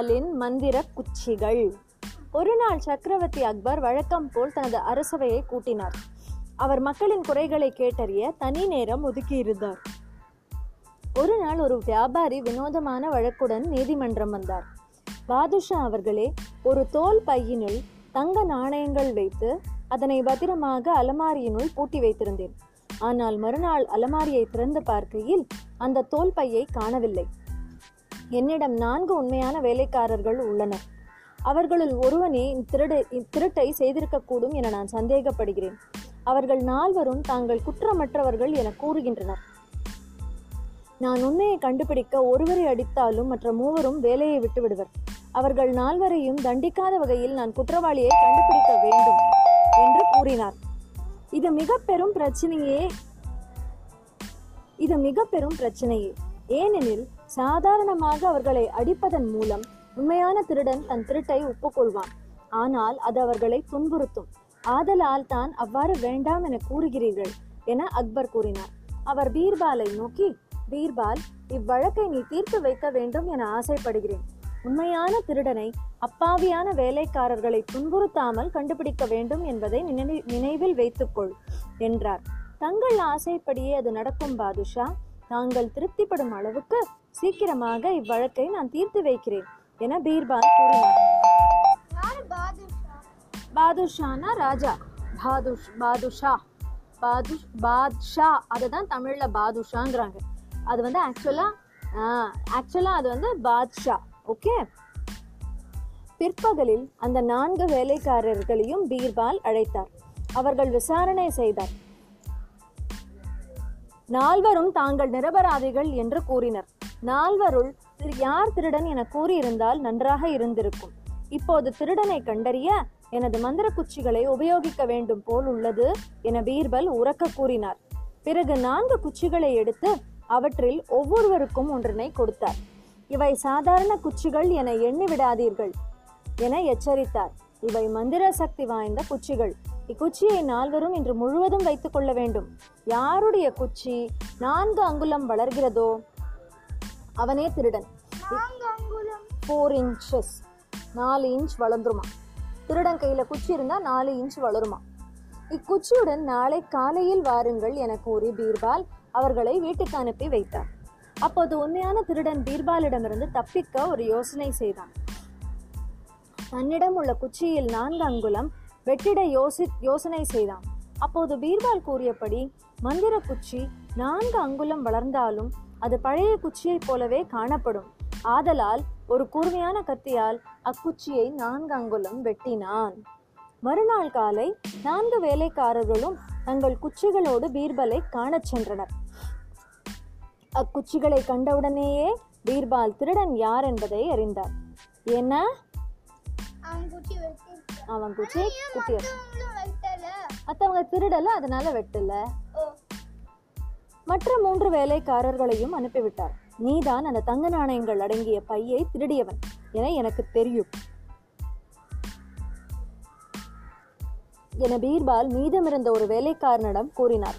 நாளின் மந்திர குச்சிகள். ஒரு நாள் சக்கரவர்த்தி அக்பர் வழக்கம் போல் தனது அரசவையை கூட்டினார். அவர் மக்களின் குறைகளை கேட்டறிய தனி நேரம் ஒதுக்கியிருந்தார். ஒரு நாள் ஒரு வியாபாரி வினோதமான வழக்குடன் நீதிமன்றம் வந்தார். பாதுஷா அவர்களே ஒரு தோல் பையினுள் தங்க நாணயங்கள் வைத்து அதனை பத்திரமாக அலமாரியினுள் பூட்டி வைத்திருந்தேன். ஆனால் மறுநாள் அலமாரியை திறந்து பார்க்கையில் அந்த தோல் பையை காணவில்லை. என்னிடம் நான்கு உண்மையான வேலைக்காரர்கள் உள்ளனர். அவர்களுள் ஒருவனே இத்திருடை இத்திருட்டை செய்திருக்கக்கூடும் என நான் சந்தேகப்படுகிறேன். அவர்கள் நால்வரும் தாங்கள் குற்றமற்றவர்கள் என கூறுகின்றனர். நான் உண்மையை கண்டுபிடிக்க ஒருவரை அடித்தாலும் மற்ற மூவரும் வேலையை விட்டு விடுவர் அவர்கள் நால்வரையும் தண்டிக்காத வகையில் நான் குற்றவாளியை கண்டுபிடிக்க வேண்டும் என்று கூறினார். இது மிக பெரும் பிரச்சனையே இது மிக பெரும் பிரச்சனையே. ஏனெனில் சாதாரணமாக அவர்களை அடிப்பதன் மூலம் உண்மையான திருடன் தன் திருட்டை ஒப்புக்கொள்வான். ஆனால் அது அவர்களை துன்புறுத்தும். ஆதலால் தான் அவ்வாறு வேண்டாம் என கூறுகிறீர்கள் என அக்பர் கூறினார். அவர் பீர்பாலை நோக்கி பீர்பால் இவ்வழக்கை நீ தீர்த்து வைக்க வேண்டும் என ஆசைப்படுகிறேன். உண்மையான திருடனை அப்பாவியான வேலைக்காரர்களை துன்புறுத்தாமல் கண்டுபிடிக்க வேண்டும் என்பதை நினை- நினைவில் வைத்துக்கொள் என்றார். தங்கள் ஆசைப்படியே அது நடக்கும் பாதுஷா. தாங்கள் திருப்திப்படும் அளவுக்கு சீக்கிரமாக இவ்வழக்கை நான் தீர்த்து வைக்கிறேன் என பீர்பால் கூறினார். பாதுஷானா ராஜா? பாதுஷ் பாதுஷா. பாதுஷ் பாத்ஷா. அதுதான் தமிழ்ல பாதுஷாங்கிறாங்க. அது வந்து ஆக்சுவலா ஆக்சுவலா அது வந்து பாத்ஷா. ஓகே பிற்பகலில் அந்த நான்கு வேலைக்காரர்களையும் பீர்பால் அழைத்தார். அவர்கள் விசாரணை செய்தார். நால்வரும் தாங்கள் நிரபராதிகள் என்று கூறினர். நால்வருள் திரு- யார் திருடன் என கூறியிருந்தால் நன்றாக இருந்திருக்கும். இப்போது திருடனை கண்டறிய எனது மந்திர குச்சிகளை உபயோகிக்க வேண்டும் போல் உள்ளது என பீர்பல் உறக்க கூறினார். பிறகு நான்கு குச்சிகளை எடுத்து அவற்றில் ஒவ்வொருவருக்கும் ஒன்றினை கொடுத்தார். இவை சாதாரண குச்சிகள் என எண்ணி விடாதீர்கள் என எச்சரித்தார். இவை மந்திர சக்தி வாய்ந்த குச்சிகள். இக்குச்சியை நால்வரும் இன்று முழுவதும் வைத்துக் கொள்ள வேண்டும். யாருடைய குச்சி நான்கு அங்குலம் வளர்கிறதோ அவனே திருடன். ஃபோர் இன்ச்சஸ் நாலு இன்ச் வளர்ந்துருமா? திருடன் கையில குச்சி இருந்தா நாலு இன்ச் வளருமா? இக்குச்சியுடன் நாளை காலையில் வாருங்கள் என கூறி பீர்பால் அவர்களை வீட்டுக்கு அனுப்பி வைத்தார். அப்போது உண்மையான திருடன் பீர்பாலிடமிருந்து தப்பிக்க ஒரு யோசனை செய்தான். தன்னிடம் உள்ள குச்சியில் நான்கு அங்குலம் வெட்டிட யோசி யோசனை செய்தான். அப்போது பீர்பால் கூறியபடி மந்திர குச்சி நான்கு அங்குலம் வளர்ந்தாலும் அது பழைய குச்சியைப் போலவே காணப்படும். ஆதலால் ஒரு கூர்மையான கத்தியால் அக்குச்சியை நான்கு அங்குலம் வெட்டினான். மறுநாள் காலை நான்கு வேலைக்காரர்களும் தங்கள் குச்சிகளோடு பீர்பலை காணச் சென்றனர். அக்குச்சிகளை கண்டவுடனேயே பீர்பால் திருடன் யார் என்பதை அறிந்தார். ஏன்னா அவன் குச்சி வெட்டி அவன் குச்சி குட்டிய மற்றவங்களும் வைத்தல மற்றவங்க திருடல அதனால வெட்டல. ஓ மற்ற மூன்று வேலைக்காரர்களையும் அனுப்பிவிட்டார். நீதான் அந்த தங்க நாணயங்கள் அடங்கிய பையை திருடியவன் என எனக்கு தெரியும். என பீர்பால் மீதமிருந்த ஒரு வேலைக்காரனிடம் கூறினார்.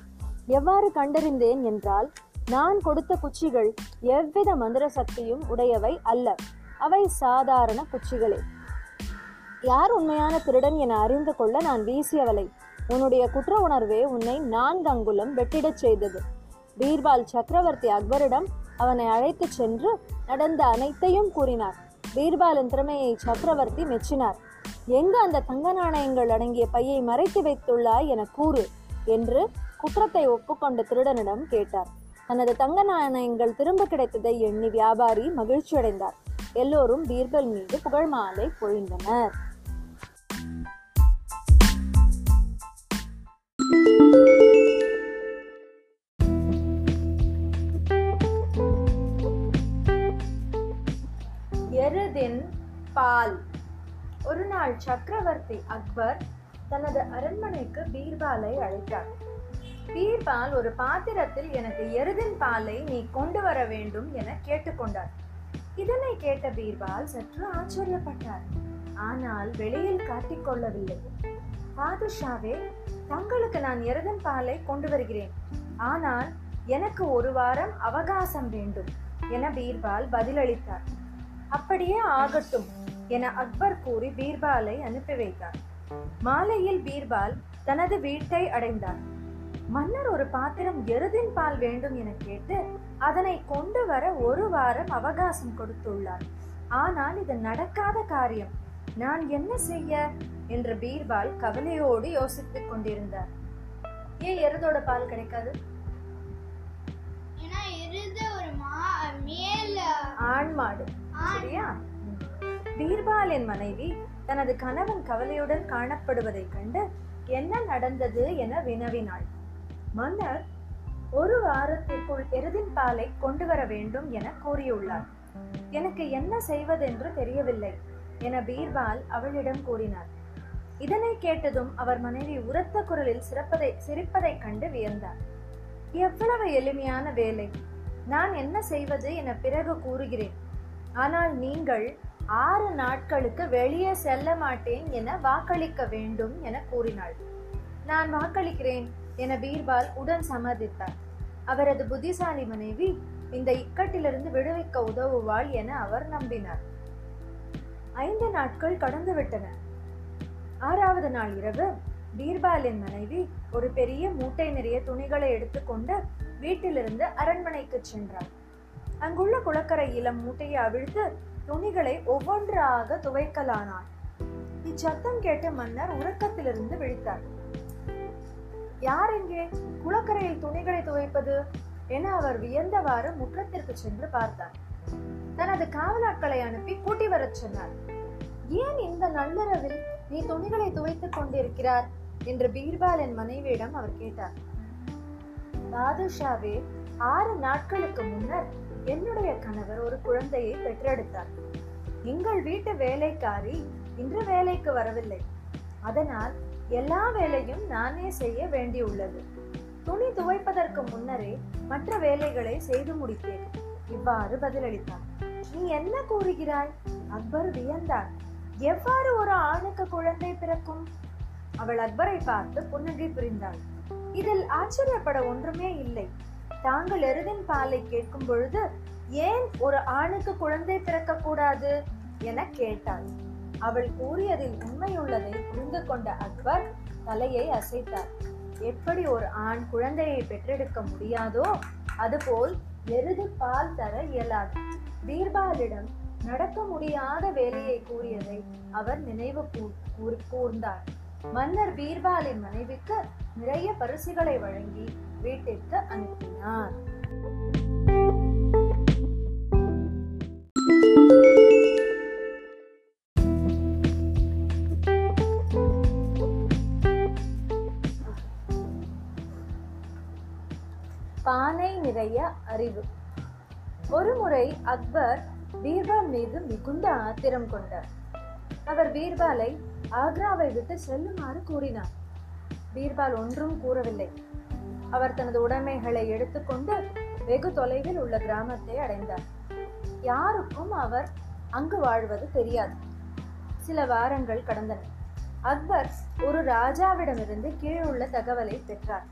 எவ்வாறு கண்டறிந்தேன் என்றால் நான் கொடுத்த குச்சிகள் எவ்வித மந்திர சக்தியும் உடையவை அல்ல. அவை சாதாரண குச்சிகளே. யார் உண்மையான திருடன் என அறிந்து கொள்ள நான் வீசியவளை? உன்னுடைய குற்ற உணர்வே உன்னை நான்கு அங்குலம் வெட்டிடச் செய்தது. பீர்பால் சக்கரவர்த்தி அக்பரிடம் அவனை அழைத்துச் சென்று நடந்த அனைத்தையும் கூறினார். பீர்பாலின் திறமையை சக்கரவர்த்தி மெச்சினார். எங்கு அந்த தங்க நாணயங்கள் அடங்கிய பையை மறைத்து வைத்துள்ளாய் என கூறு என்று குற்றத்தை ஒப்புக்கொண்ட திருடனிடம் கேட்டார். தனது தங்க நாணயங்கள் திரும்ப கிடைத்ததை எண்ணி வியாபாரி மகிழ்ச்சியடைந்தார் எல்லோரும் பீர்பல் மீது புகழ் மாலை பொழிந்தனர். எருதின் பால். ஒரு நாள் சக்கரவர்த்தி அக்பர் தனது அரண்மனைக்கு பீர்பாலை அழைத்தார். பீர்பால் ஒரு பாத்திரத்தில் எனக்கு எருதின் பாலை நீ கொண்டு வர வேண்டும் என கேட்டுக்கொண்டார் இதனை கேட்ட பீர்பால் சற்று ஆச்சரியப்பட்டார். ஆனால் வெளியில் காட்டிக்கொள்ளவில்லை பாதுஷாவே தங்களுக்கு நான் எருதன் பாலை கொண்டு வருகிறேன். ஆனால் எனக்கு ஒரு வாரம் அவகாசம் வேண்டும் என பீர்பால் பதிலளித்தார். அப்படியே ஆகட்டும். என அக்பர் கூறி பீர்பாலை அனுப்பி வைத்தார். மாலையில் பீர்பால் தனது வீட்டை அடைந்தார். மன்னர் ஒரு பாத்திரம் எருதின் பால் வேண்டும் என கேட்டு அதனை கொண்டு வர ஒரு வாரம் அவகாசம் கொடுத்துள்ளார். ஆனால் இது நடக்காத காரியம். நான் என்ன செய்ய? என்று பீர்பால் கவலையோடு யோசித்துக் கொண்டிருந்தார். ஏன் எருதோட பால் கிடைக்காது? ஆண் மாடு. சரியா? பீர்பாலின் மனைவி தனது கணவன் கவலையுடன் காணப்படுவதைக் கண்டு என்ன நடந்தது என வினவினாள். மன்னர் ஒரு வாரத்திற்குள் எருதின் பாலை கொண்டு வர வேண்டும் என கூறியுள்ளார். எனக்கு என்ன செய்வதென்று தெரியவில்லை என பீர்பால் அவளிடம் கூறினார். இதனை கேட்டதும் அவர் மனைவி உரத்த குரலில் சிறப்பதை சிரிப்பதைக் கண்டு வியந்தார். எவ்வளவு எளிமையான வேலை. நான் என்ன செய்வது என பிறகு கூறுகிறேன். ஆனால் நீங்கள் ஆறு நாட்களுக்கு வெளியே செல்ல மாட்டேன் என வாக்களிக்க வேண்டும் என கூறினாள். நான் வாக்களிக்கிறேன் என பீர்பால் உடன் சம்மதித்தார். அவரது புத்திசாலி மனைவி இந்த இக்கட்டிலிருந்து விடுவிக்க உதவுவாள் என அவர் நம்பினார். ஐந்து நாட்கள் கடந்துவிட்டன ஆறாவது நாள் இரவு பீர்பாலின் மனைவி ஒரு பெரிய மூட்டை நிறைய துணிகளை எடுத்துக்கொண்டு வீட்டிலிருந்து அரண்மனைக்கு சென்றார் அங்குள்ள குளக்கரையில மூட்டையை அவிழ்த்து துணிகளை ஒவ்வொன்றாக துவைக்கலானார் இச்சத்தம் கேட்டு மன்னர் உறக்கத்திலிருந்து விழித்தார். யார் எங்கே குளக்கரையில் துணிகளை துவைப்பது? என அவர் வியந்தவாறு முற்றத்திற்கு சென்று பார்த்தார். தனது காவலாட்களை அனுப்பி கூட்டி வரச் சொன்னார். ஏன் இந்த நள்ளிரவில் நீ துணிகளை துவைத்துக் கொண்டிருக்கிறார்? என்று பீர்பாலின் மனைவியிடம் அவர் கேட்டார். பாதுஷாவே ஆறு நாட்களுக்கு முன்னர் என்னுடைய கணவர் ஒரு குழந்தையை பெற்றெடுத்தார். எங்கள் வீட்டு வேலைக்காரி இன்று வேலைக்கு வரவில்லை. அதனால் எல்லா வேலையும் நானே செய்ய வேண்டியுள்ளது. துணி துவைப்பதற்கு முன்னரே மற்ற வேலைகளை செய்து முடித்தேன். இவ்வாறு பதிலளித்தார். நீ என்ன கூறுகிறாய்? அக்பர் வியந்தார். எவ்வாறு ஒரு ஆணுக்கு குழந்தை பிறக்கும்? அவள் அக்பரை பார்த்து புன்னகை புரிந்தாள். இதில் ஆச்சரியப்பட ஒன்றுமே இல்லை. தாங்கள் எருதின் பாலை கேட்கும் பொழுது ஏன் ஒரு ஆணுக்கு குழந்தை பிறக்க கூடாது என கேட்டாள். அவள் கூறியதில் உண்மையுள்ளதை புரிந்து கொண்ட அக்பர் தலையை அசைத்தார். எப்படி ஒரு ஆண் குழந்தையை பெற்றெடுக்க முடியாதோ அதுபோல் எருது பால் தர இயலாது. பீர்பாலிடம் நடக்க முடியாத வேலையை கூறியதை அவர் நினைவு கூர்- கூர்ந்தார். மன்னர் பீர்பாலின் மனைவிக்கு நிறைய பரிசுகளை வழங்கி வீட்டிற்கு அனுப்பினார். பானை நிறைய அறிவு. ஒருமுறை அக்பர் பீர்பால் மீது மிகுந்த ஆத்திரம் கொண்டார். அவர் பீர்பாலை ஆக்ராவை விட்டு செல்லுமாறு கூறினார். பீர்பால் ஒன்றும் கூறவில்லை. அவர் தனது உடைமைகளை எடுத்துக்கொண்டு வெகு தொலைவில் உள்ள கிராமத்தை அடைந்தார். யாருக்கும் அவர் அங்கு வாழ்வது தெரியாது. சில வாரங்கள் கடந்தன. அக்பர் ஒரு ராஜாவிடமிருந்து கீழுள்ள தகவலை பெற்றார்.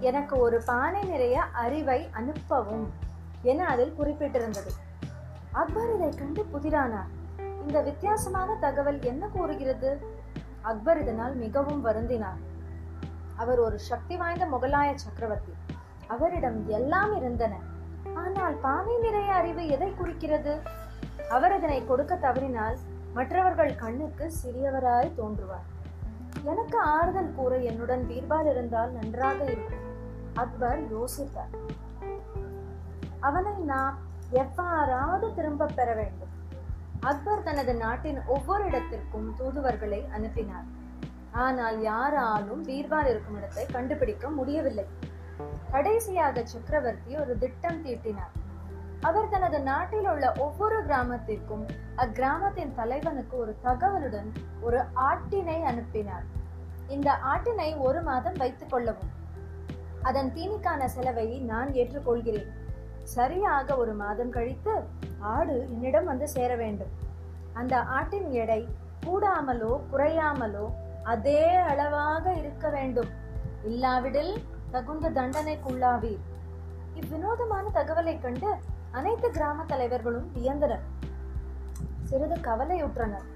எனக்கு ஒரு பானை நிறைய அறிவை அனுப்பவும் என அதில் குறிப்பிட்டிருந்தது. அக்பர் இதை கண்டு புதிரானார். இந்த வித்தியாசமான தகவல் என்ன கூறுகிறது? அக்பர் இதனால் மிகவும் வருந்தினார். அவர் ஒரு சக்தி வாய்ந்த முகலாய சக்கரவர்த்தி. அவரிடம் எல்லாம் இருந்தன. ஆனால் பானை நிறைய அறிவு எதை குறிக்கிறது? அவர் அதனை கொடுக்க தவறினால் மற்றவர்கள் கண்ணுக்கு சிறியவராய் தோன்றுவார். எனக்கு ஆறுதல் கூற என்னுடன் பீர்பால் இருந்தால் நன்றாக இருக்கும். அக்பர் யோசித்தார். அவனை நாம் எவ்வாறாவது திரும்ப பெற வேண்டும். அக்பர் தனது நாட்டின் ஒவ்வொரு இடத்திற்கும் தூதுவர்களை அனுப்பினார். ஆனால் யாராலும் பீர்பால் இருக்கும் இடத்தை கண்டுபிடிக்க முடியவில்லை. கடைசியாக சக்கரவர்த்தி ஒரு திட்டம் தீட்டினார். அவர் தனது நாட்டில் உள்ள ஒவ்வொரு கிராமத்திற்கும் அக்கிராமத்தின் தலைவனுக்கு ஒரு தகவலுடன் ஒரு ஆட்டினை அனுப்பினார். இந்த ஆட்டினை ஒரு மாதம் வைத்துக் கொள்ளவும். அதன் தீனிக்கான செலவை நான் ஏற்றுக்கொள்கிறேன். சரியாக ஒரு மாதம் கழித்து ஆடு என்னிடம் வந்து சேர வேண்டும். அந்த ஆட்டின் எடை கூடாமலோ குறையாமலோ அதே அளவாக இருக்க வேண்டும். இல்லாவிடில் தகுந்த தண்டனைக்குள்ளாவீர். இவ்வினோதமான தகவலை கண்டு அனைத்து கிராம தலைவர்களும் வியந்தனர். சிறிது கவலையுற்றனர்.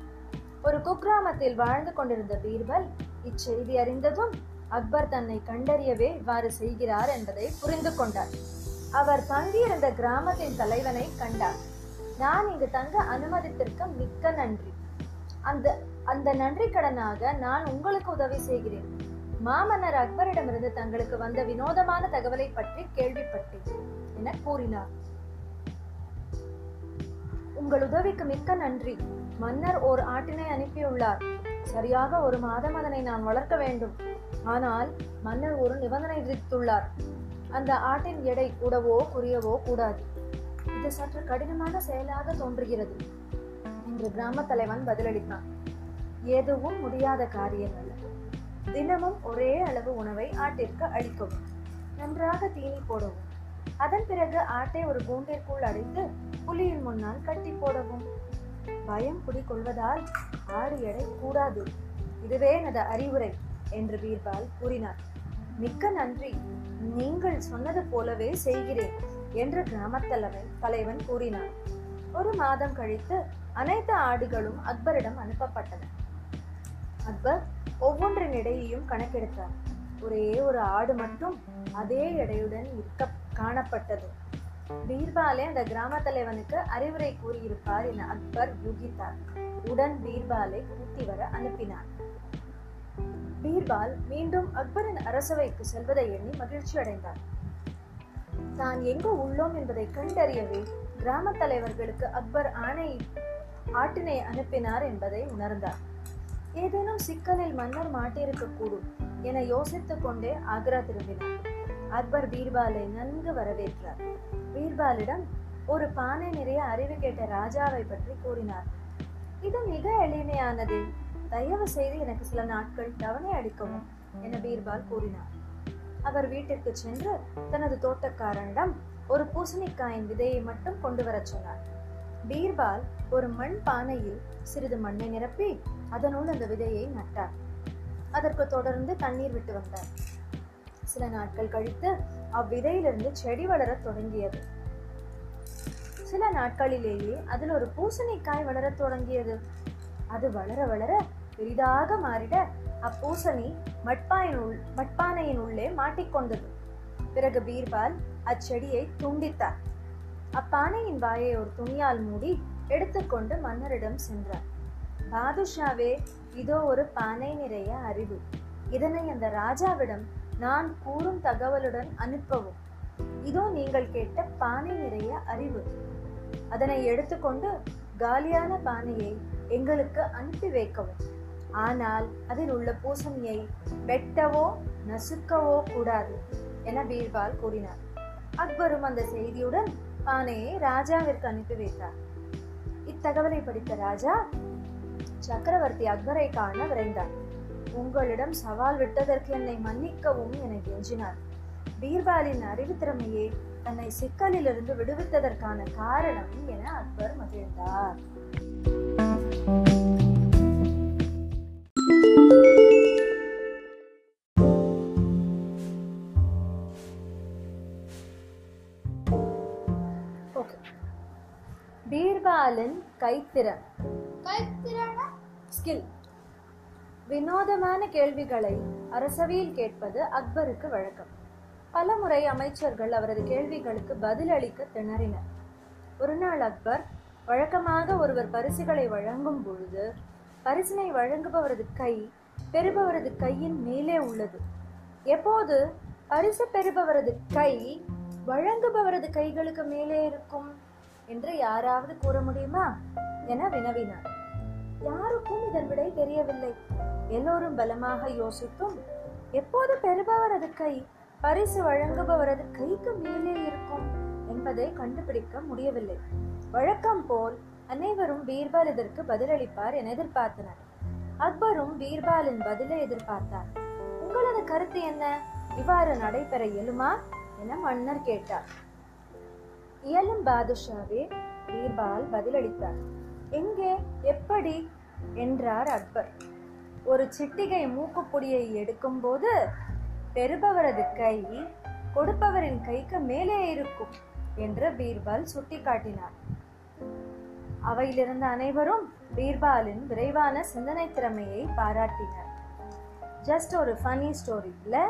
ஒரு குக்கிராமத்தில் வாழ்ந்து கொண்டிருந்த பீர்பல் இச்செய்தி அறிந்ததும் அக்பர் தன்னை கண்டறியவே இவ்வாறு செய்கிறார் என்பதை புரிந்து கொண்டார். அவர் தங்கியிருந்த கிராமத்தின் தலைவனை கண்டார். நான் இங்கு தங்க அனுமதித்திருக்க மிக்க நன்றி. அந்த அந்த நன்றி கடனாக நான் உங்களுக்கு உதவி செய்கிறேன். மாமன்னர் அக்பரிடமிருந்து தங்களுக்கு வந்த வினோதமான தகவலை பற்றி கேள்விப்பட்டேன் என கூறினார். உங்கள் உதவிக்கு மிக்க நன்றி. மன்னர் ஓர் ஆட்டினை அனுப்பியுள்ளார். சரியாக ஒரு மாதம் அதனை நான் வளர்க்க வேண்டும். ஆனால் மன்னர் ஒரு நிபந்தனை விதித்துள்ளார். அந்த ஆட்டின் எடை கூடவோ குறையவோ கூடாது. இது சற்று கடினமான செயலாக தோன்றுகிறது என்று கிராம தலைவன் பதிலளித்தான். எதுவும் முடியாத காரியம் அல்ல தினமும் ஒரே அளவு உணவை ஆட்டிற்கு அளிக்கவும் நன்றாக தீனி போடவும். அதன் பிறகு ஆட்டை ஒரு கூண்டிற்குள் அடைத்து புலியின் முன்னால் கட்டி போடவும். பயம் குடிக்கொள்வதால் ஆடு எடை கூடாது. இதுவே எனது அறிவுரை என்று பீர்பால் கூறினார். மிக்க நன்றி. நீங்கள் சொன்னது போலவே செய்கிறேன் என்று கிராமத் தலைவன் கூறினார். ஒரு மாதம் கழித்து அனைத்து ஆடுகளும் அக்பரிடம் அனுப்பப்பட்டன. அக்பர் ஒவ்வொன்றின் எடையையும் கணக்கெடுத்தார். ஒரே ஒரு ஆடு மட்டும் அதே எடையுடன் இருக்க காணப்பட்டது. பீர்பாலே அந்த கிராம தலைவனுக்கு அறிவுரை கூறியிருப்பார் என அக்பர் யூகித்தார். உடன் பீர்பாலை கூட்டி வர அனுப்பினார். பீர்பால் மீண்டும் அக்பரின் அரசவைக்கு செல்வதை எண்ணி மகிழ்ச்சி அடைந்தார். தான் எங்கு உள்ளோம் என்பதை கண்டறியவே கிராம தலைவர்களுக்கு அக்பர் ஆணை ஆட்டினை அனுப்பினார் என்பதை உணர்ந்தார். ஏதேனும் சிக்கலில் மன்னர் மாட்டிருக்கக்கூடும் என யோசித்துக் கொண்டே ஆக்ரா திரும்பினார். அக்பர் பீர்பாலை நன்கு வரவேற்றார். பீர்பாலிடம் ஒரு பானை நிறைய அறிவு கேட்ட ராஜாவை பற்றி கூறினார். இது மிக எளிமையானது. தயவு செய்து எனக்கு சில நாட்கள் தவணை அடிக்கவும் என பீர்பால் கூறினார். அவர் வீட்டிற்கு சென்று தனது தோட்டக்காரனிடம் ஒரு பூசணிக்காயின் விதையை மட்டும் கொண்டு வரச் சொன்னார். பீர்பால் ஒரு மண் பானையில் சிறிது மண்ணை நிரப்பி அதனுள் அந்த விதையை நட்டார். அதற்கு தொடர்ந்து தண்ணீர் விட்டு வந்தார். சில நாட்கள் கழித்து அவ்விதையிலிருந்து செடி வளரத் தொடங்கியது. சில நாட்களிலேயே அதில் ஒரு பூசணிக்காய் வளரத் தொடங்கியது. அது வளர வளர பெரிதாக மாறிட அப்பூசணி மட்பாயின் உள் மட்பானையின் உள்ளே மாட்டிக்கொண்டது பிறகு பீர்பால் அச்செடியை துண்டித்தார். அப்பானையின் வாயை ஒரு துணியால் மூடி எடுத்துக்கொண்டு மன்னரிடம் சென்றார். பாதுஷாவே இதோ ஒரு பானை நிறைய அறிவு. இதனை அந்த ராஜாவிடம் நான் கூறும் தகவலுடன் அனுப்பவும். இதோ நீங்கள் கேட்ட பானை நிறைய அறிவு. அதனை எடுத்துக்கொண்டு காலியான பானையை எங்களுக்கு அனுப்பி வைக்கவும். ஆனால் அதில் உள்ள பூசணியை வெட்டவோ நசுக்கவோ கூடாது என பீர்பால் கூறினார். அக்பரும் அந்த செய்தியுடன் பானையை ராஜாவிற்கு அனுப்பி வைத்தார். இத்தகவலை படித்த ராஜா சக்கரவர்த்தி அக்பரை காண விரைந்தார். உங்களிடம் சவால் விட்டதற்கு என்னை மன்னிக்கவும் என கெஞ்சினார். பீர்பாலின் அறிவு திறமையே தன்னை சிக்கலிலிருந்து விடுவித்ததற்கான காரணம் என அக்பர் மகிழ்ந்தார். பீர்பாலின் கைத்திறன். கைத்திறனா ஸ்கில் வினோதமான கேள்விகளை அரசவையில் கேட்பது அக்பருக்கு வழக்கம். பலமுறை அமைச்சர்கள் அவரது கேள்விகளுக்கு பதிலளிக்க திணறினர். ஒரு நாள் அக்பர் வழக்கமாக ஒருவர் பரிசுகளை வழங்கும் பொழுது பரிசினை வழங்குபவரது கை பெறுபவரது கையின் மேலே உள்ளது. எப்போது பரிசு பெறுபவரது கை வழங்குபவரது கைகளுக்கு மேலே இருக்கும்? என்று யாராவது கூற முடியுமா? என வினவினார். யாருக்கும் இதன் விடை தெரியவில்லை. எல்லோரும் பலமாக யோசித்தும் எப்போது பெறுபவரது கை? பரிசு வழங்குபவரது கைக்கு மேலே இருக்கும் என்பதை கண்டுபிடிக்க முடியவில்லை. வழக்கம் போல் அனைவரும் பீர்பால் இதற்கு பதிலளிப்பார் என எதிர்பார்த்தனர். அக்பரும் பீர்பாலின் பதிலை எதிர்பார்த்தார். உங்களது கருத்து என்ன? இவ்வாறு நடைபெற இயலுமா? என மன்னர் கேட்டார். இயலும் பாதுஷாவே பீர்பால் பதிலளித்தார். எங்கே? எப்படி? என்றார் அக்பர். ஒரு சிட்டிகை மூக்குப்பொடியை எடுக்கும்போது பெறுபவரது கை கொடுப்பவரின் கைக்கு மேலே இருக்கும் என்று பீர்பால் சுட்டிக்காட்டினார். அவையிலிருந்த அனைவரும் பீர்பாலின் விரைவான சிந்தனை திறமையை பாராட்டினர். ஜஸ்ட் ஒரு ஃபனி ஸ்டோரி இல்லை